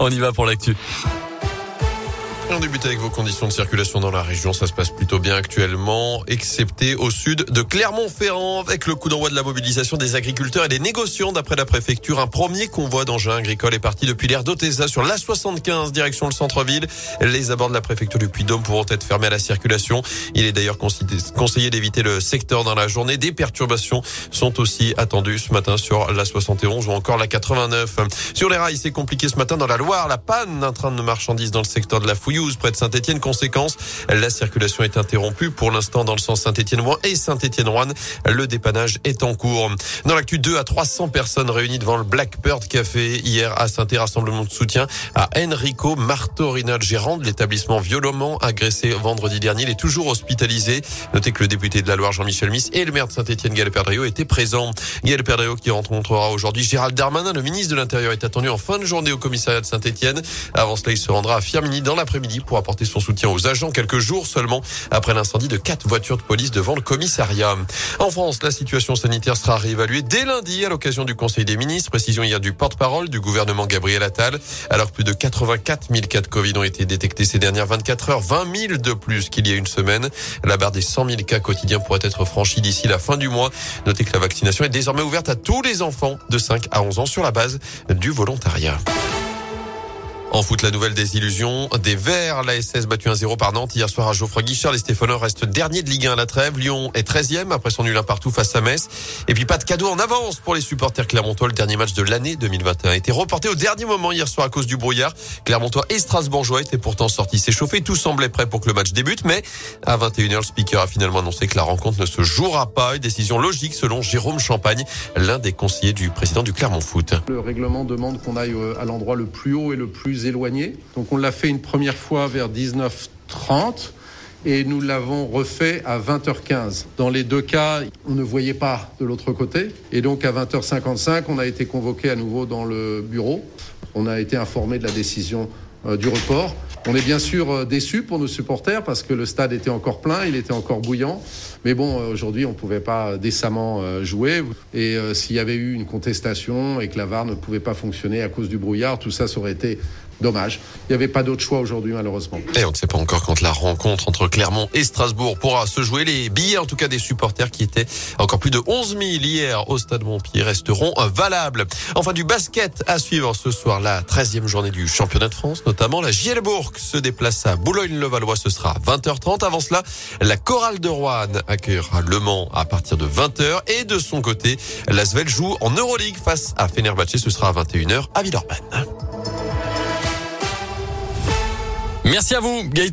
On y va pour l'actu. On débute avec vos conditions de circulation dans la région. Ça se passe plutôt bien actuellement, excepté au sud de Clermont-Ferrand, avec le coup d'envoi de la mobilisation des agriculteurs et des négociants. D'après la préfecture, un premier convoi d'engins agricoles est parti depuis l'aire d'Otesa sur l'A75, direction le centre-ville. Les abords de la préfecture du Puy-Dôme pourront être fermés à la circulation. Il est d'ailleurs conseillé d'éviter le secteur dans la journée. Des perturbations sont aussi attendues ce matin sur l'A71 ou encore la 89. Sur les rails, c'est compliqué ce matin dans la Loire. La panne d'un train de marchandises dans le secteur de la Fouillou près de Saint-Etienne. Conséquence, la circulation est interrompue pour l'instant dans le sens Saint-Etienne-Rouen et Saint-Etienne-Rouen. Le dépannage est en cours. Dans l'actu 2 à 300 personnes réunies devant le Blackbird Café hier à saint rassemblement de soutien à Enrico Martorina, gérant de l'établissement violemment agressé vendredi dernier. Il est toujours hospitalisé. Notez que le député de la Loire, Jean-Michel Miss, et le maire de Saint-Etienne, Gaël Perdriau, étaient présents. Gaël Perdriau qui rencontrera aujourd'hui Gérald Darmanin, le ministre de l'Intérieur, est attendu en fin de journée au commissariat de Saint-Etienne. Avant cela, il se rendra à Firmini dans l'après-midi pour apporter son soutien aux agents quelques jours seulement après l'incendie de quatre voitures de police devant le commissariat. En France, la situation sanitaire sera réévaluée dès lundi à l'occasion du Conseil des ministres. Précision hier du porte-parole du gouvernement Gabriel Attal. Alors plus de 84 000 cas de Covid ont été détectés ces dernières 24 heures, 20 000 de plus qu'il y a une semaine. La barre des 100 000 cas quotidiens pourrait être franchie d'ici la fin du mois. Notez que la vaccination est désormais ouverte à tous les enfants de 5 à 11 ans sur la base du volontariat. En foot, la nouvelle désillusion des Verts. La SS battue 1-0 par Nantes hier soir à Geoffroy Guichard. Les Stéphanois restent dernier de Ligue 1 à la trêve. Lyon est 13e après son nul un partout face à Metz. Et puis pas de cadeau en avance pour les supporters clermontois. Le dernier match de l'année 2021 a été reporté au dernier moment hier soir à cause du brouillard. Clermontois et Strasbourgeois étaient pourtant sortis s'échauffer. Tout semblait prêt pour que le match débute. Mais à 21h, le speaker a finalement annoncé que la rencontre ne se jouera pas. Une décision logique selon Jérôme Champagne, l'un des conseillers du président du Clermont Foot. Le règlement demande qu'on aille euh, à l'endroit le plus haut et le plus éloigné. Donc on l'a fait une première fois vers 19h30 et nous l'avons refait à 20h15. Dans les deux cas, on ne voyait pas de l'autre côté. Et donc à 20h55, on a été convoqué à nouveau dans le bureau. On a été informé de la décision du report. On est bien sûr euh, déçus pour nos supporters parce que le stade était encore plein, il était encore bouillant. Mais bon, euh, aujourd'hui, on ne pouvait pas décemment jouer. Et s'il y avait eu une contestation et que la VAR ne pouvait pas fonctionner à cause du brouillard, tout ça, ça aurait été Dommage. Il n'y avait pas d'autre choix aujourd'hui, malheureusement. Et on ne sait pas encore quand la rencontre entre Clermont et Strasbourg pourra se jouer. Les billets, en tout cas des supporters qui étaient encore plus de 11 000 hier au Stade Montpied, resteront valables. Enfin, du basket à suivre ce soir, la 13e journée du championnat de France, notamment la Gielbourg se déplace à Boulogne-le-Valois. Ce sera 20h30. Avant cela, la chorale de Rouen accueillera Le Mans à partir de 20h. Et de son côté, la Svel joue en Euroleague face à Fenerbahçe. Ce sera à 21h à Villeurbanne. Merci à vous, Gaëtan.